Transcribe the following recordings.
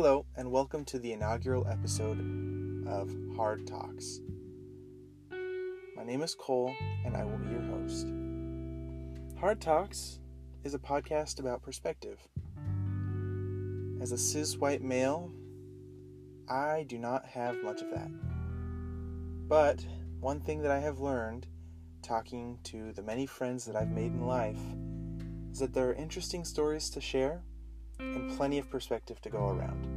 Hello, and welcome to the inaugural episode of Hard Talks. My name is Cole, and I will be your host. Hard Talks is a podcast about perspective. As a cis white male, I do not have much of that. But one thing that I have learned talking to the many friends that I've made in life is that there are interesting stories to share and plenty of perspective to go around.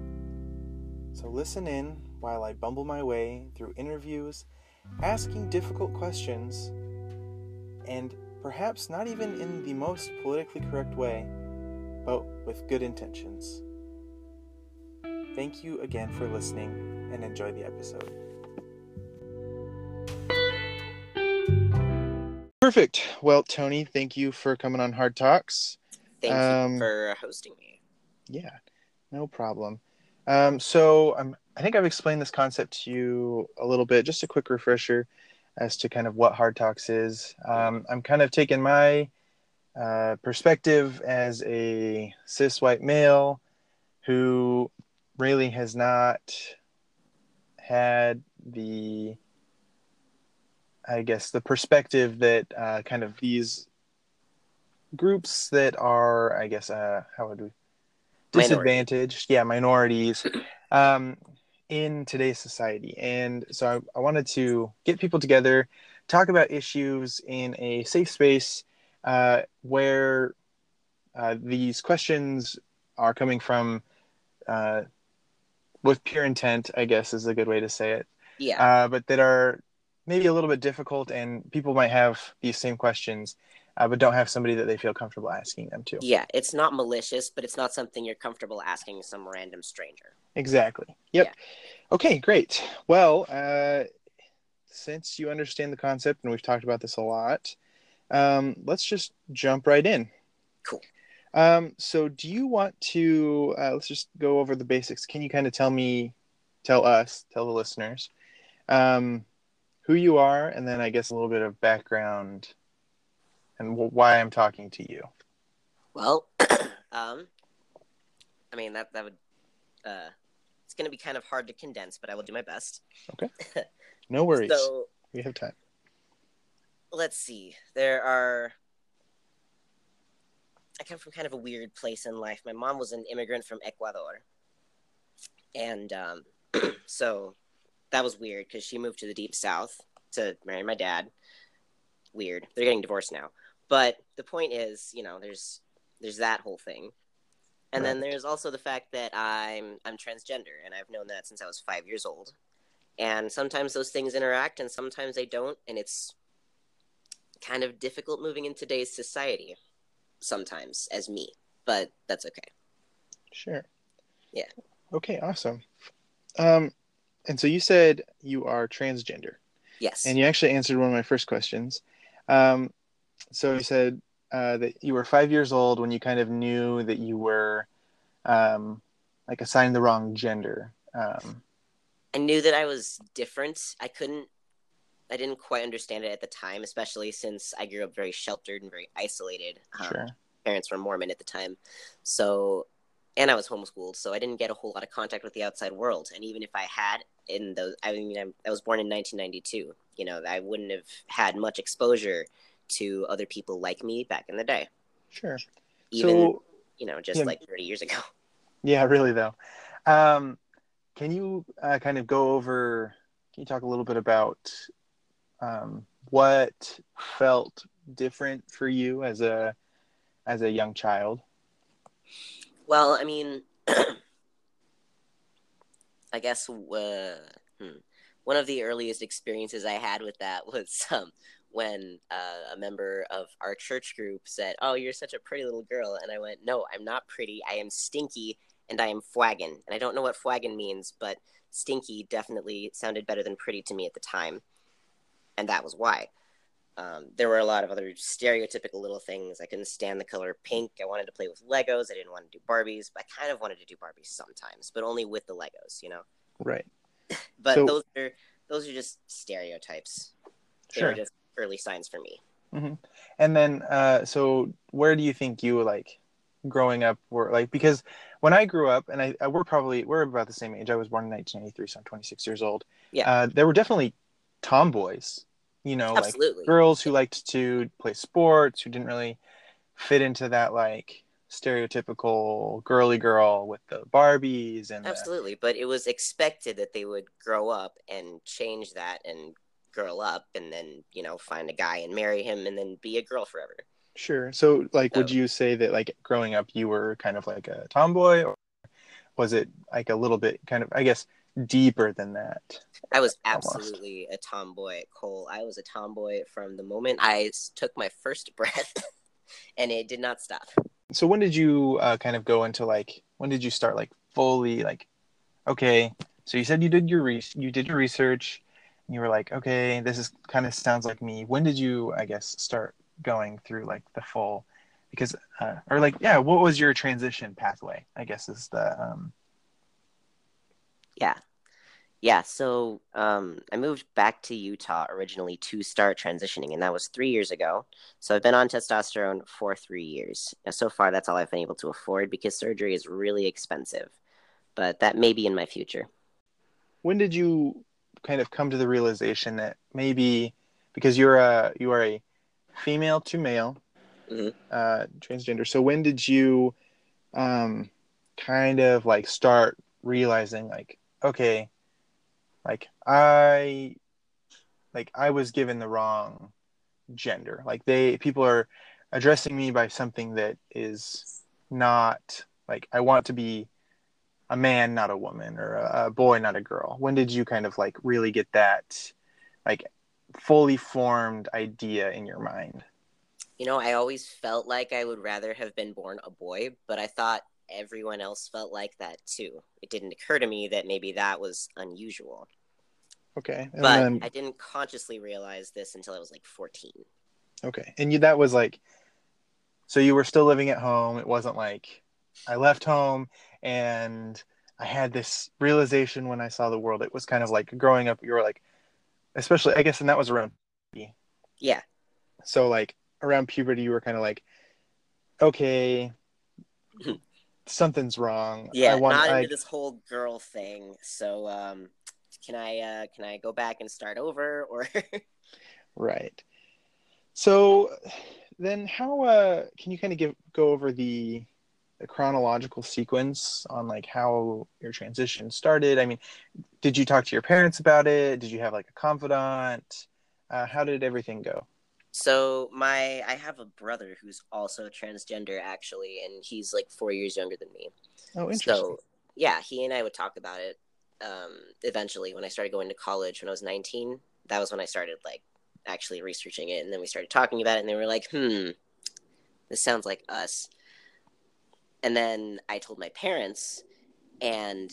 So listen in while I bumble my way through interviews, asking difficult questions, and perhaps not even in the most politically correct way, but with good intentions. Thank you again for listening and enjoy the episode. Perfect. Well, Tony, thank you for coming on Hard Talks. Thank Um, you for hosting me. Yeah, no problem. Um, so I'm, I think I've explained this concept to you a little bit. Just a quick refresher as to kind of what Hard Talks is. Um, I'm kind of taking my uh, perspective as a cis white male who really has not had the, I guess, the perspective that uh, kind of these groups that are, I guess, uh, how would we Disadvantaged. Yeah minorities. Um, in today's society. And so I, I wanted to get people together talk about issues in a safe space uh, where uh, these questions are coming from uh, with pure intent i guess is a good way to say it. Yeah. uh, but that are maybe a little bit difficult and people might have these same questions uh, but don't have somebody that they feel comfortable asking them to yeah. It's not malicious, but it's not something you're comfortable asking some random stranger. Exactly. Yep. Yeah. Okay, great. Well, uh, since you understand the concept and we've talked about this a lot, um, let's just jump right in. Cool. Um, so, do you want to? Uh, let's just go over the basics. Can you kind of tell me, tell us, tell the listeners, um, who you are, and then I guess a little bit of background and wh- why I'm talking to you. Well, um, I mean that that would uh, it's going to be kind of hard to condense, but I will do my best. Okay. No worries. So we have time. let's see. There are. I come from kind of a weird place in life. My mom was an immigrant from Ecuador, and um, so that was weird because she moved to the deep south to marry my dad. Weird. They're getting divorced now, but the point is, you know, there's there's that whole thing, and then there's also the fact that I'm I'm transgender, and I've known that since I was five years old. And sometimes those things interact, and sometimes they don't, and it's kind of difficult moving in today's society sometimes as me, but that's okay. Sure. Yeah. Okay, awesome. Um, and so you said you are transgender, Yes. and you actually answered one of my first questions. Um, so you said uh, that you were five years old when you kind of knew that you were um, like assigned the wrong gender. Um, I knew that I was different. I couldn't I didn't quite understand it at the time, especially since I grew up very sheltered and very isolated. Um, sure. Parents were Mormon at the time. So and I was homeschooled, so I didn't get a whole lot of contact with the outside world. And even if I had in those I mean I'm, I was born in 1992, you know, I wouldn't have had much exposure to other people like me back in the day. Sure. Even, so you know, just yeah. like 30 years ago. yeah, really though. Um, can you uh, kind of go over? Can you talk a little bit about um, what felt different for you as a as a young child? Well, I mean, I guess uh, hmm, one of the earliest experiences I had with that was um, when uh, a member of our church group said, "Oh, you're such a pretty little girl," and I went, "No, I'm not pretty. I am stinky, and I am fwaggin." And I don't know what fwaggin means, but stinky definitely sounded better than pretty to me at the time, and that was why. Um, there were a lot of other stereotypical little things. I couldn't stand the color pink. I wanted to play with Legos. I didn't want to do Barbies, but I kind of wanted to do Barbies sometimes, but only with the Legos, you know. Right. But So- those are those are just stereotypes. They Sure. just early signs for me. And then, uh, so where do you think you like growing up were like? Because when I grew up, and I, I we're probably we're about the same age. I was born in 1983, so I'm 26 years old. Yeah. Uh, there were definitely tomboys. You know, Absolutely. like girls who liked to play sports, who didn't really fit into that like stereotypical girly girl with the Barbies and the- Absolutely, but it was expected that they would grow up and change that and grow up and then, you know, find a guy and marry him and then be a girl forever. Sure. So, like, would you say that, like, growing up, you were kind of like a tomboy, or was it like a little bit kind of, I guess, deeper than that? I was Almost. absolutely a tomboy, Cole. I was a tomboy from the moment i took my first breath and it did not stop. So, when did you uh, kind of go into like, when did you start like fully like, okay, so you said you did your re- you did your research, you were like, okay, this is kind of sounds like me. When did you, I guess, start going through like the full? Because, uh, or like, yeah, what was your transition pathway? I guess is the um, Yeah. Yeah, so um, I moved back to Utah originally to start transitioning, and that was three years ago. So I've been on testosterone for three years. Now, so far, that's all I've been able to afford because surgery is really expensive, but that may be in my future. when did you kind of come to the realization that maybe because you're a you are a female to male Mhm. uh, transgender so when did you um, kind of like start realizing like okay like i like i was given the wrong gender like they people are addressing me by something that is not like i want to be a man, not a woman, or a, a boy, not a girl? When did you kind of like really get that like fully formed idea in your mind? You know, I always felt like I would rather have been born a boy, but I thought everyone else felt like that too. It didn't occur to me that maybe that was unusual. Okay, and But then I didn't consciously realize this until I was like 14. okay, and you that was like, so you were still living at home. It wasn't like I left home and I had this realization when I saw the world. It was kind of like growing up. You were like, especially I guess, and that was around. Yeah. So like around puberty, you were kind of like, okay, something's wrong. Yeah, I want, not I, this whole girl thing. So, um, can I uh, can I go back and start over, or right. So then, how uh, can you kind of give go over the the chronological sequence on like how your transition started? I mean, did you talk to your parents about it? Did you have like a confidant? Uh, how did everything go? so my I have a brother who's also transgender actually, and he's like four years younger than me. Oh, interesting. So yeah, he and I would talk about it. Um, eventually, when I started going to college when I was 19, that was when I started like actually researching it, and then we started talking about it, and they were like, "Hmm, this sounds like us." And then I told my parents, and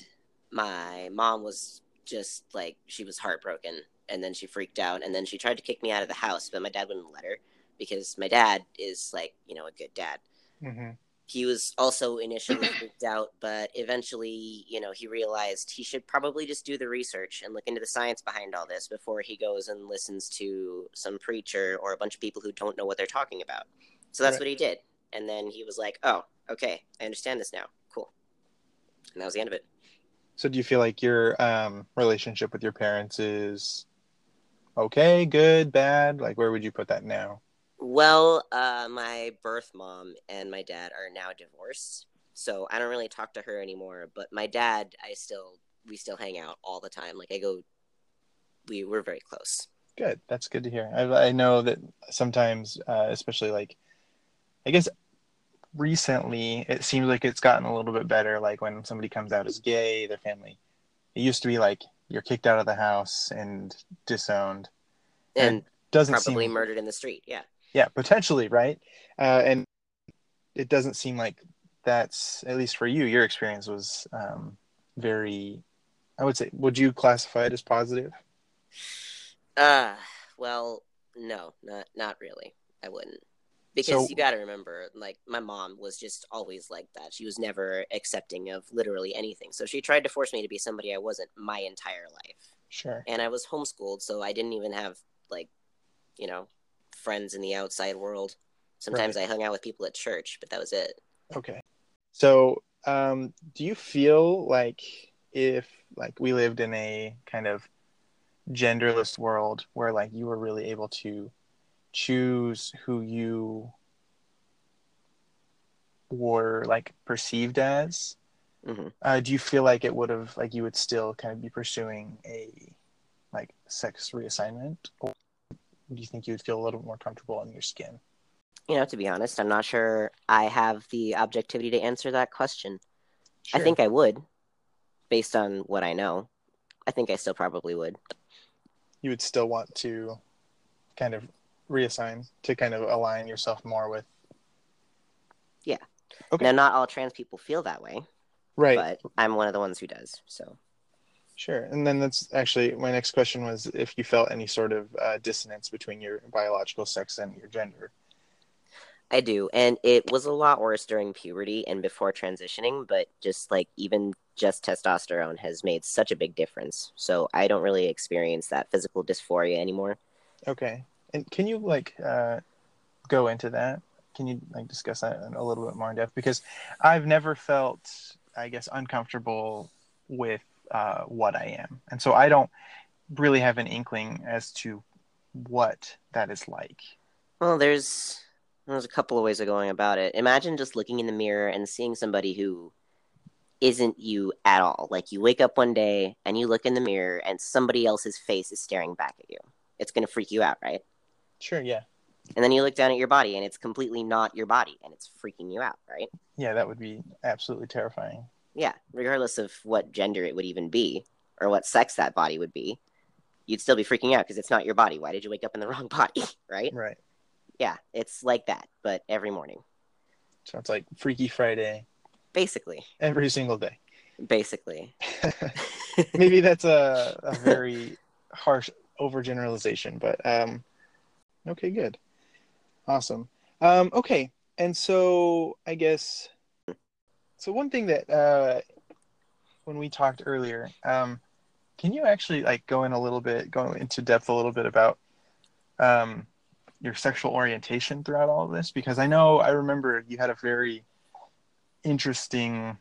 my mom was just like she was heartbroken, and then she freaked out, and then she tried to kick me out of the house, but my dad wouldn't let her because my dad is like you know a good dad hmm he was also initially freaked out, but eventually, you know, he realized he should probably just do the research and look into the science behind all this before he goes and listens to some preacher or a bunch of people who don't know what they're talking about. So that's Right. what he did. And then he was like, oh, okay, I understand this now. Cool. And that was the end of it. So do you feel like your um, relationship with your parents is okay, good, bad? Like, where would you put that now? Well, uh, my birth mom and my dad are now divorced, so I don't really talk to her anymore. But my dad, I still we still hang out all the time. Like I go, we we're very close. Good. That's good to hear. I, I know that sometimes, uh, especially like, I guess recently, it seems like it's gotten a little bit better. Like when somebody comes out as gay, their family, it used to be like you're kicked out of the house and disowned. And Doesn't probably seem, murdered in the street. Yeah. yeah, potentially, right? Uh, and it doesn't seem like that's at least for you. Your experience was um, very. I would say, would you classify it as positive? Uh well, no, not not really. I wouldn't. Because So- you got to remember, like my mom was just always like that. She was never accepting of literally anything. So she tried to force me to be somebody I wasn't my entire life. Sure. and I was homeschooled, so I didn't even have like, you know, friends in the outside world. Sometimes I hung out with people at church, but that was it. Okay. So um, do you feel like if like we lived in a kind of genderless world where like you were really able to choose who you were like perceived as Mhm. uh, do you feel like it would have like you would still kind of be pursuing a like sex reassignment or do you think you would feel a little more comfortable in your skin You know, to be honest, I'm not sure I have the objectivity to answer that question. I think I would, based on what I know. I think I still probably would. you would still want to kind of reassign to kind of align yourself more with Okay. Now, not all trans people feel that way, right but I'm one of the ones who does. So, Sure. And then that's actually my next question was if you felt any sort of uh, dissonance between your biological sex and your gender. I do, and it was a lot worse during puberty and before transitioning. But just like even just testosterone has made such a big difference, so I don't really experience that physical dysphoria anymore. Okay. And can you like uh, go into that? Can you like discuss that a little bit more in depth? Because I've never felt, I guess, uncomfortable with uh, what I am, and so I don't really have an inkling as to what that is like. Well, there's there's a couple of ways of going about it. Imagine just looking in the mirror and seeing somebody who isn't you at all. Like you wake up one day and you look in the mirror and somebody else's face is staring back at you. It's going to freak you out, right? Sure. Yeah. And then you look down at your body and it's completely not your body and it's freaking you out, right? Yeah. That would be absolutely terrifying. Yeah, regardless of what gender it would even be or what sex that body would be. You'd still be freaking out because it's not your body. Why did you wake up in the wrong body, right? Right. Yeah, it's like that, but every morning. So it's like Freaky Friday Basically. every single day. Basically. maybe that's a, a very harsh overgeneralization but um okay good. Awesome. Um okay and so i guess so one thing that uh when we talked earlier um can you actually like go in a little bit go into depth a little bit about um your sexual orientation throughout all of this? Because i know i remember you had a very interesting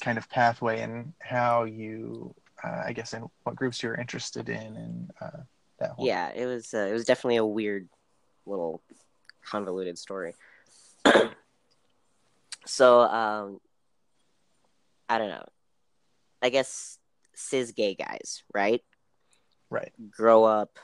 kind of pathway and how you uh, i guess in what groups you're interested in and uh, that whole Yeah, it was uh, it was definitely a weird little convoluted story. so, um I don't know. I guess cis gay guys, right? right grow up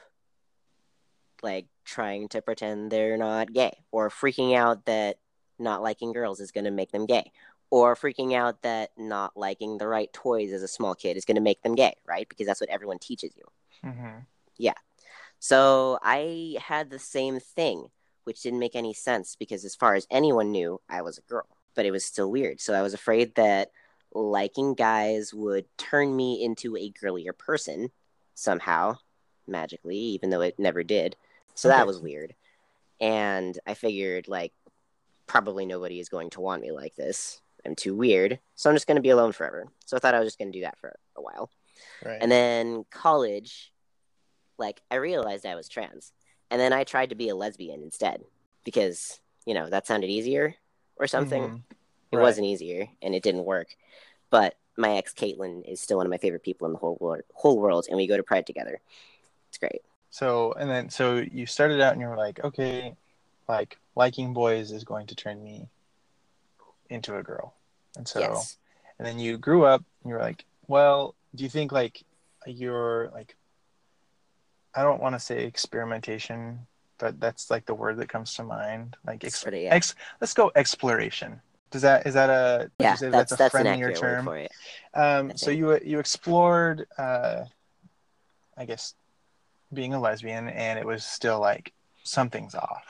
like trying to pretend they're not gay or freaking out that not liking girls is going to make them gay or freaking out that not liking the right toys as a small kid is going to make them gay right because that's what everyone teaches you hmm so i had the same thing which didn't make any sense because as far as anyone knew i was a girl but it was still weird. So i was afraid that liking guys would turn me into a girlier person somehow magically even though it never did. So Okay. that was weird. And i figured like probably nobody is going to want me like this. I'm too weird. So i'm just going to be alone forever. So i thought i was just going to do that for a while. Right. And then college, like I realized I was trans. And then I tried to be a lesbian instead because, you know, that sounded easier or something. Mhm. It Right. wasn't easier and it didn't work. But my ex Caitlin is still one of my favorite people in the whole world, whole world and we go to Pride together. It's great. so and then so you started out and you were like okay like liking boys is going to turn me into a girl and so yes. and then you grew up and you were like well do you think like your like i don't want to say experimentation but that's like the word that comes to mind. Like ex- Sort of, yeah. ex- let's go exploration. Does that is that a Yeah, say that's that's, friendlier term? for it. um so you you explored uh i guess being a lesbian and it was still like something's off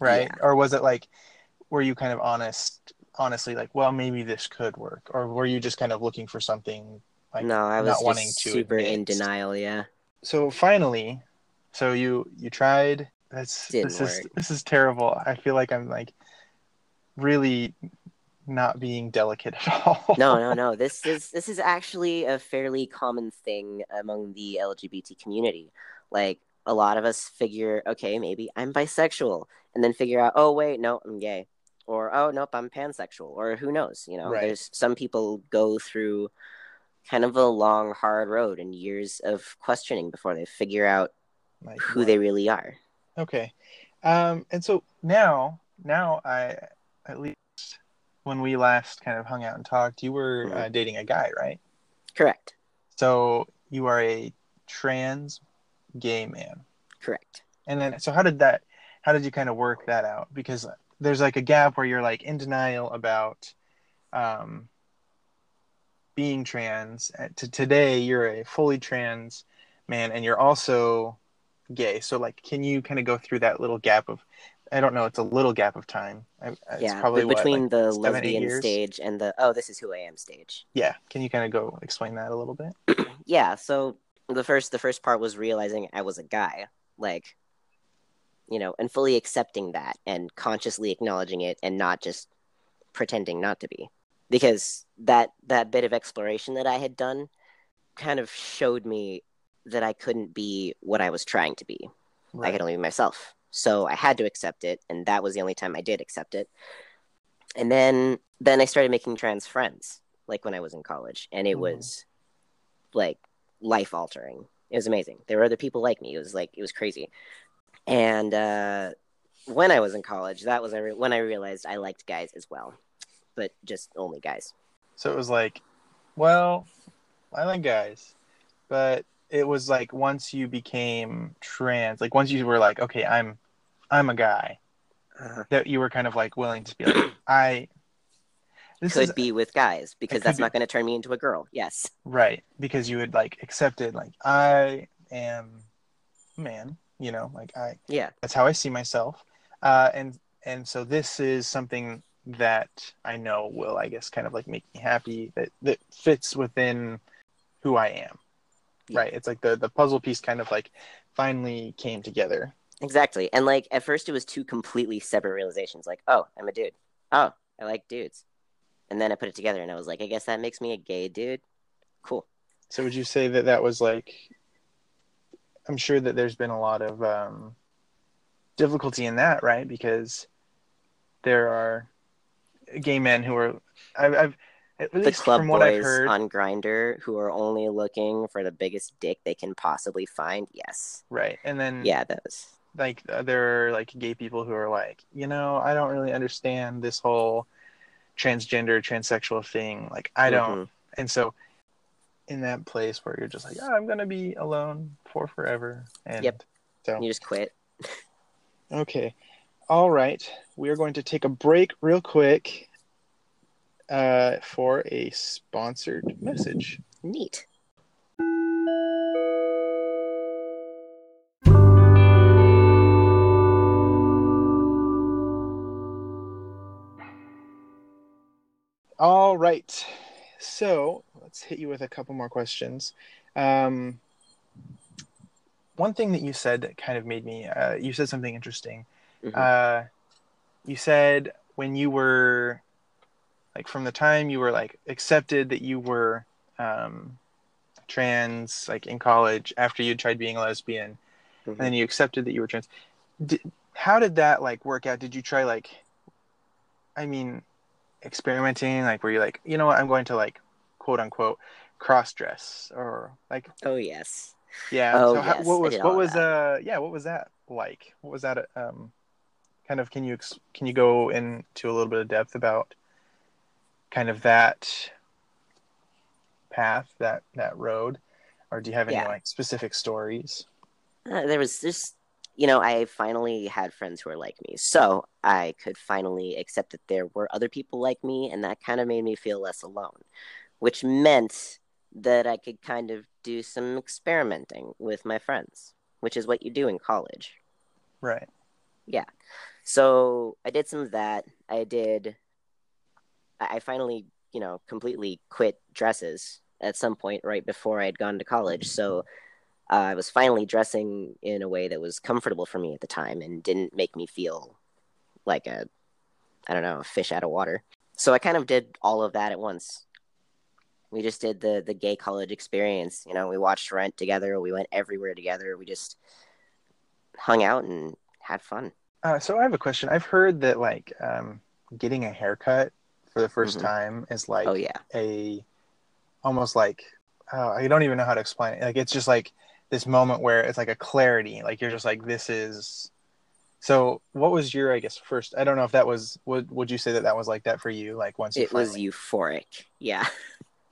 right? Or was it like were you kind of honest honestly like well maybe this could work? Or were you just kind of looking for something like no, I was not just wanting to super in denial, yeah. So finally so you you tried that's Didn't this is this is terrible i feel like i'm like really not being delicate at all no, no, no. This is this is actually a fairly common thing among the LGBT community. Like a lot of us figure, okay, maybe I'm bisexual, and then figure out, oh wait, no, I'm gay. or oh nope i'm pansexual or who knows you know Right. there's some people go through kind of a long hard road and years of questioning before they figure out Like, who what- they really are Okay. Um, and so now, now I, at least when we last kind of hung out and talked, you were uh, Mhm. dating a guy, right? correct So you are a trans gay man. correct And then, so how did that, how did you kind of work that out? Because there's like a gap where you're like in denial about, um, being trans. Uh, To today, you're a fully trans man, and you're also gay. So, like, can you kind of go through that little gap of, I don't know, it's a little gap of time. I- It's yeah probably what, between like, the seven, lesbian stage and the oh this is who i am stage Yeah. Can you kind of go explain that a little bit? yeah so the first the first part was realizing i was a guy like you know and fully accepting that and consciously acknowledging it and not just pretending not to be because that that bit of exploration that i had done kind of showed me that i couldn't be what i was trying to be. I could only be myself. So i had to accept it and that was the only time i did accept it. And then then i started making trans friends like when i was in college and it Mhm. was like life altering it was amazing. There were other people like me. It was like it was crazy. And uh when i was in college that was when i realized i liked guys as well but just only guys. So it was like, well, I like guys, but it was like once you became trans, like once you were like, okay, I'm, I'm a guy, that you were kind of like willing to be like, I. This could is be with guys because that's be- not going to turn me into a girl yes. Right because you had like accepted like I am man, you know, like I yeah. that's how I see myself, uh, and and so this is something that I know will, I guess, kind of like make me happy that that fits within who I am. Yeah. Right. It's like the the puzzle piece kind of like finally came together. Exactly. And like at first it was two completely separate realizations. Like, oh, I'm a dude. Oh, I like dudes. And then I put it together and I was like, I guess that makes me a gay dude. Cool. So would you say that that was like? I'm sure that there's been a lot of um, difficulty in that, right? Because there are gay men who are. I've, I've at The club from what I've boys heard, on Grindr who are only looking for the biggest dick they can possibly find. Yes. right? And then Yeah, those. like uh, there are like gay people who are like you know i don't really understand this whole transgender transsexual thing like i don't Mhm. and so in that place where you're just like oh, i'm gonna be alone for forever and Yep. so You just quit. okay all right we are going to take a break real quick uh, for a sponsored message Neat. All right. So let's hit you with a couple more questions. Um, one thing that you said that kind of made me, uh, you said something interesting. Mhm. Uh, you said when you were, like, from the time you were, like, accepted that you were um, trans, like, in college, after you tried being a lesbian, Mhm. and then you accepted that you were trans. Did, how did that, like, work out? Did you try, like, I mean, experimenting like were you like you know what i'm going to like quote unquote cross dress or like Oh yes. yeah Oh, so how, yes, what was what was that. uh yeah what was that like what was that um kind of can you can you go into a little bit of depth about kind of that path that that road? Or do you have any Yeah. like specific stories? Uh, there was just you know i finally had friends who were like me. So i could finally accept that there were other people like me and that kind of made me feel less alone which meant that i could kind of do some experimenting with my friends which is what you do in college. Right so i did some of that. I did i finally you know completely quit dresses at some point right before i had gone to college. So uh, i was finally dressing in a way that was comfortable for me at the time and didn't make me feel like a i don't know a fish out of water. So i kind of did all of that at once. We just did the the gay college experience you know we watched rent together we went everywhere together we just hung out and had fun Uh, so I have a question. I've heard that like um, getting a haircut for the 1st Mhm. time is like oh yeah. a almost like uh, I don't even know how to explain it. Like it's just like this moment where it's like a clarity. Like you're just like this is. So what was your I guess first? I don't know if that was would would you say that that was like that for you? Like once you It was euphoric. Yeah.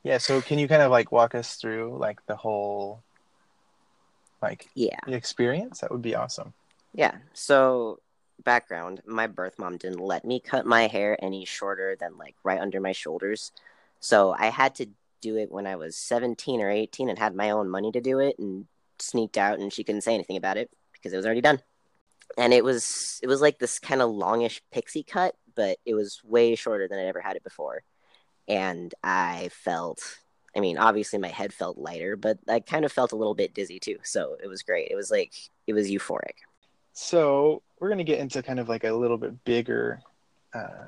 Yeah. So can you kind of like walk us through like the whole like Yeah. experience? That would be awesome. Yeah. So, background my birth mom didn't let me cut my hair any shorter than like right under my shoulders. So, I had to do it when I was 17 or 18 and had my own money to do it and sneaked out and she couldn't say anything about it because it was already done. And it was it was like this kind of longish pixie cut, but it was way shorter than I'd ever had it before. And I felt I mean, obviously my head felt lighter, but I kind of felt a little bit dizzy too. So, it was great. It was like it was euphoric. So we're gonna get into kind of like a little bit bigger, uh,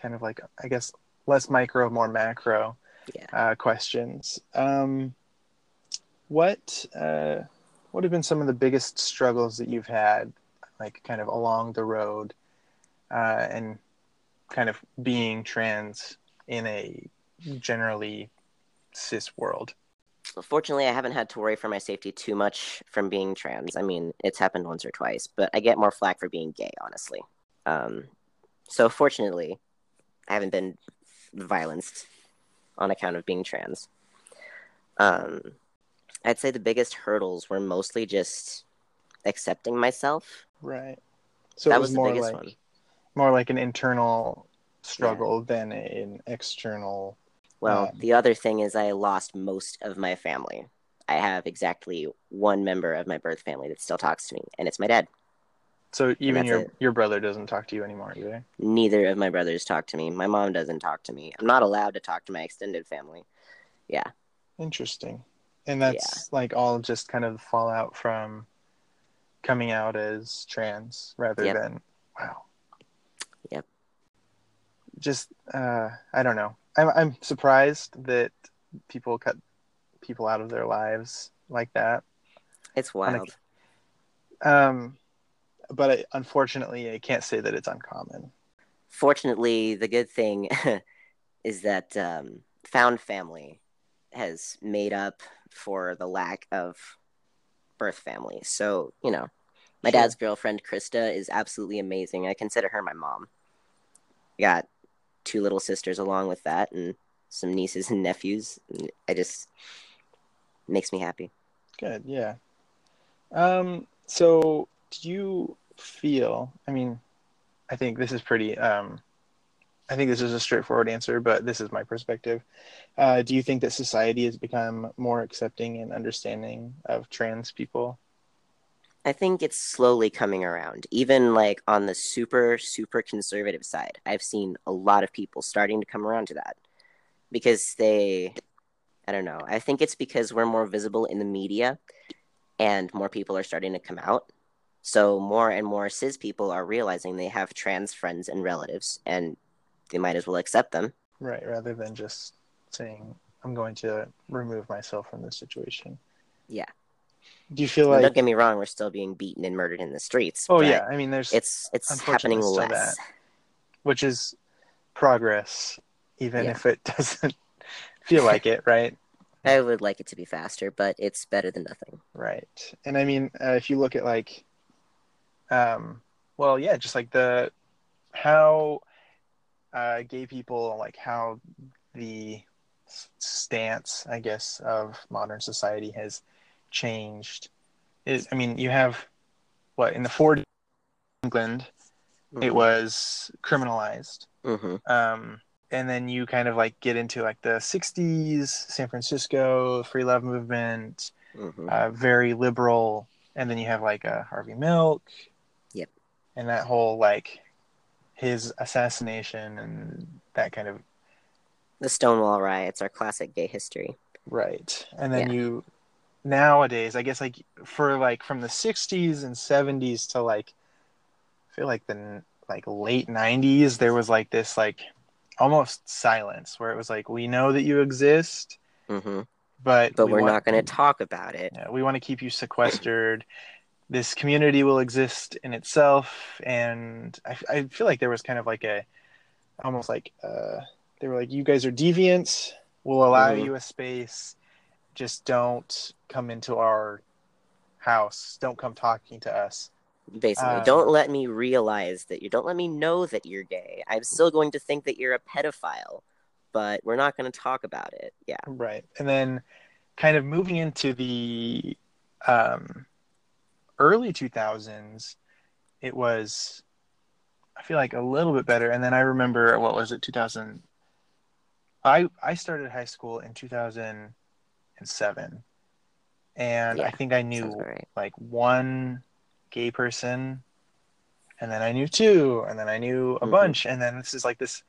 kind of like I guess less micro, more macro Yeah. uh, questions. Um, what uh, what have been some of the biggest struggles that you've had, like kind of along the road, uh, and kind of being trans in a generally cis world? Fortunately, I haven't had to worry for my safety too much from being trans. I mean, it's happened once or twice, but I get more flack for being gay, honestly. Um, so, fortunately, I haven't been violenced on account of being trans. Um, I'd say the biggest hurdles were mostly just accepting myself. Right. So that it was, was, the more biggest like one. more like an internal struggle than an external. Well, Um, the other thing is I lost most of my family. I have exactly one member of my birth family that still talks to me, and it's my dad. So even your it. your brother doesn't talk to you anymore either. Neither of my brothers talk to me. My mom doesn't talk to me. I'm not allowed to talk to my extended family. Yeah. Interesting. And that's like all just kind of the fallout from coming out as trans rather Yep. than wow. Yep. Just uh I don't know. I'm I'm surprised that people cut people out of their lives like that. It's wild. Um but I, unfortunately I can't say that it's uncommon. Fortunately, the good thing is that um, found family has made up for the lack of birth family. So, you know, my Sure. dad's girlfriend, Krista, is absolutely amazing. I consider her my mom. I got two little sisters along with that and some nieces and nephews. I just makes me happy. Good, yeah. Um, so do you feel, I mean, I think this is pretty, um, I think this is a straightforward answer, but this is my perspective. Uh, do you think that society has become more accepting and understanding of trans people? I think it's slowly coming around. Even like on the super, super conservative side, I've seen a lot of people starting to come around to that because they, I don't know. I think it's because we're more visible in the media and more people are starting to come out. So more and more cis people are realizing they have trans friends and relatives and they might as well accept them. Right, rather than just saying, I'm going to remove myself from this situation. Yeah. Do you feel like, don't get me wrong, we're still being beaten and murdered in the streets. oh yeah, I mean, there's, It's it's happening less. which is progress, even Yeah. if it doesn't feel like it, right? I would like it to be faster, but it's better than nothing. Right. And I mean, uh, if you look at like, um, well, yeah, just like the how uh, gay people like how the stance, I guess, of modern society has changed. Is I mean, you have what in the 40s England it was criminalized. hmm Um, and then you kind of like get into like the 60s, San Francisco, free love movement, hmm uh, very liberal, and then you have like uh, Harvey Milk. Yep. And that whole like his assassination and that kind of The Stonewall riots are classic gay history. right. And then Yeah. you nowadays, I guess like for like from the 60s and 70s to like I feel like the like late 90s there was like this like almost silence where it was like we know that you exist, hmm but But we we're want- not going to talk about it. Yeah, we want to keep you sequestered. this community will exist in itself, and I, I feel like there was kind of like a almost like uh, they were like, "You guys are deviants. We'll allow Mhm. you a space. Just don't come into our house. Don't come talking to us." Basically, Um, don't let me realize that you don't let me know that you're gay. I'm still going to think that you're a pedophile, but we're not going to talk about it. Yeah. Right. And then kind of moving into the um, early 2000s, it was, I feel like, a little bit better. And then I remember, what was it, 2000? I, I started high school in 2007. And I Yeah, I think I knew right. like one gay person and then i knew two and then i knew a Mhm. bunch and then this is like this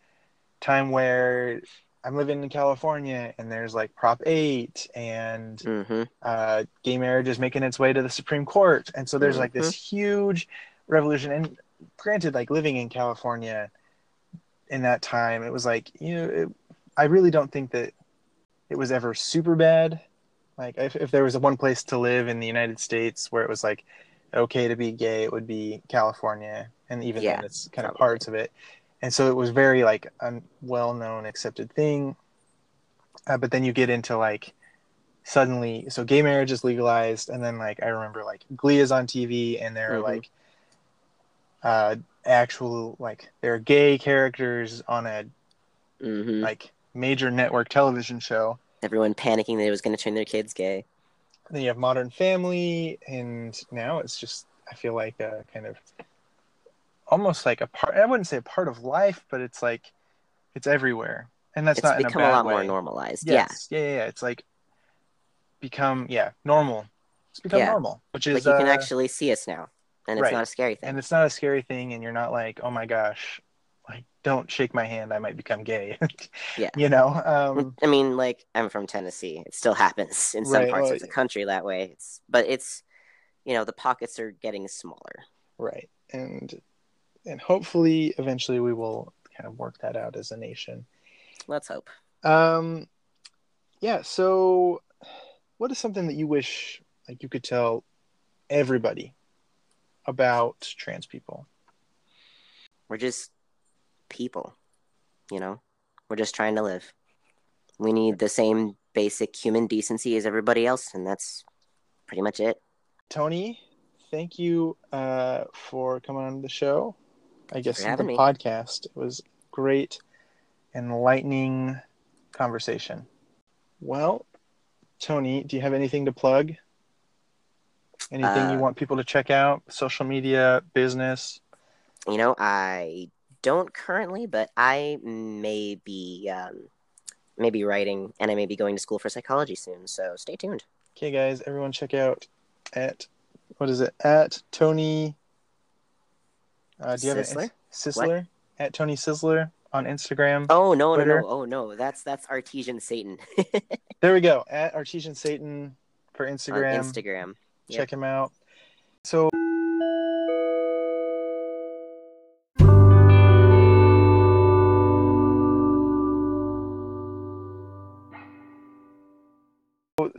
time where i'm living in california and there's like prop 8 and hmm uh, gay marriage is making its way to the supreme court and so there's like this Mm-hmm. huge revolution and granted like living in california in that time it was like you know it, i really don't think that it was ever super bad. Like if, if there was one place to live in the united states where it was like okay to be gay it would be california and even Yeah, then it's kind of parts of it. And so it was very like a well-known accepted thing. Uh, but then you get into like suddenly so gay marriage is legalized and then like i remember like glee is on tv and there are Mhm. like uh actual like there are gay characters on a hmm like major network television show Everyone panicking that it was going to turn their kids gay. then you have modern family and now it's just i feel like a kind of almost like a part i wouldn't say a part of life but it's like it's everywhere and that's it's not become a a, lot way more normalized. yes yeah. yeah yeah it's like become yeah normal it's become Yeah. normal which is Like you can uh, actually see us now, and it's right. not a scary thing. and it's not a scary thing and you're not like oh my gosh like don't shake my hand i might become gay Yeah. you know um I mean, like I'm from Tennessee. It still happens in some Right, parts well, of the country that way. It's but it's you know the pockets are getting smaller. right and and hopefully eventually we will kind of work that out as a nation Let's hope. um yeah so what is something that you wish like you could tell everybody about trans people We're just people, you know. We're just trying to live. We need the same basic human decency as everybody else, and that's pretty much it. tony thank you uh for coming on the show i guess the me. podcast it was great enlightening conversation well tony do you have anything to plug anything you Uh, want people to check out social media business You know, I don't currently, but I may be um, maybe writing, and I may be going to school for psychology soon. So stay tuned. Okay, guys, everyone check out at what is it? At Tony. Uh, do you have Sizzler? an Sizzler? At Tony Sizzler on Instagram. Oh no, no, Twitter? no! Oh no, that's that's Artesian Satan There we go. At Artesian Satan for on Instagram. Instagram. Check him out. So.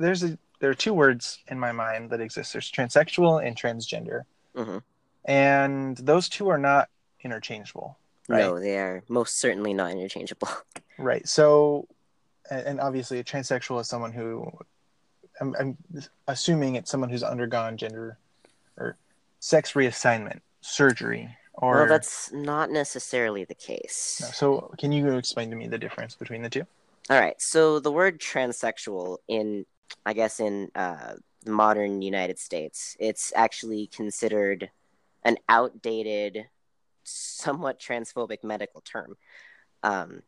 There's a there are two words in my mind that exist. There's transsexual and transgender. hmm and those two are not interchangeable right No, they are most certainly not interchangeable. right so and and obviously a transsexual is someone who I'm, I'm assuming it's someone who's undergone gender or sex reassignment surgery or well, that's not necessarily the case. No, so can you explain to me the difference between the two All right. So the word transsexual in, I guess, in uh, the modern United States, it's actually considered an outdated, somewhat transphobic medical term. Um,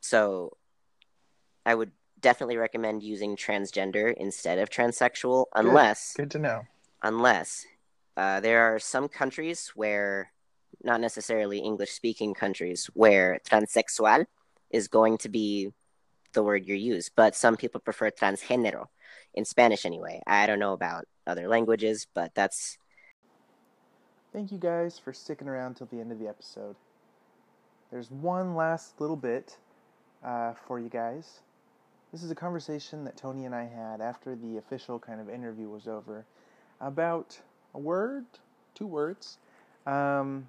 so I would definitely recommend using transgender instead of transsexual, unless good to know unless uh, there are some countries where, not necessarily English speaking countries, where transsexual is going to be the word you use, but some people prefer transgénero in Spanish anyway. I don't know about other languages, but that's Thank you guys for sticking around till the end of the episode. There's one last little bit uh, for you guys. This is a conversation that Tony and I had after the official kind of interview was over about a word, two words, um,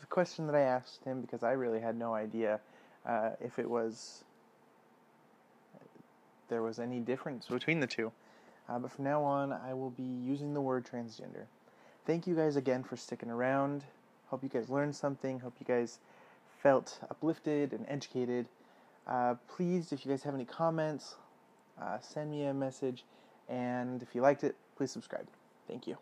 a question that I asked him because I really had no idea uh, if it was there was any difference between the two. Uh, but from now on, I will be using the word transgender. Thank you guys again for sticking around. Hope you guys learned something. Hope you guys felt uplifted and educated. Uh, please, if you guys have any comments, uh, send me a message. And if you liked it, please subscribe. Thank you.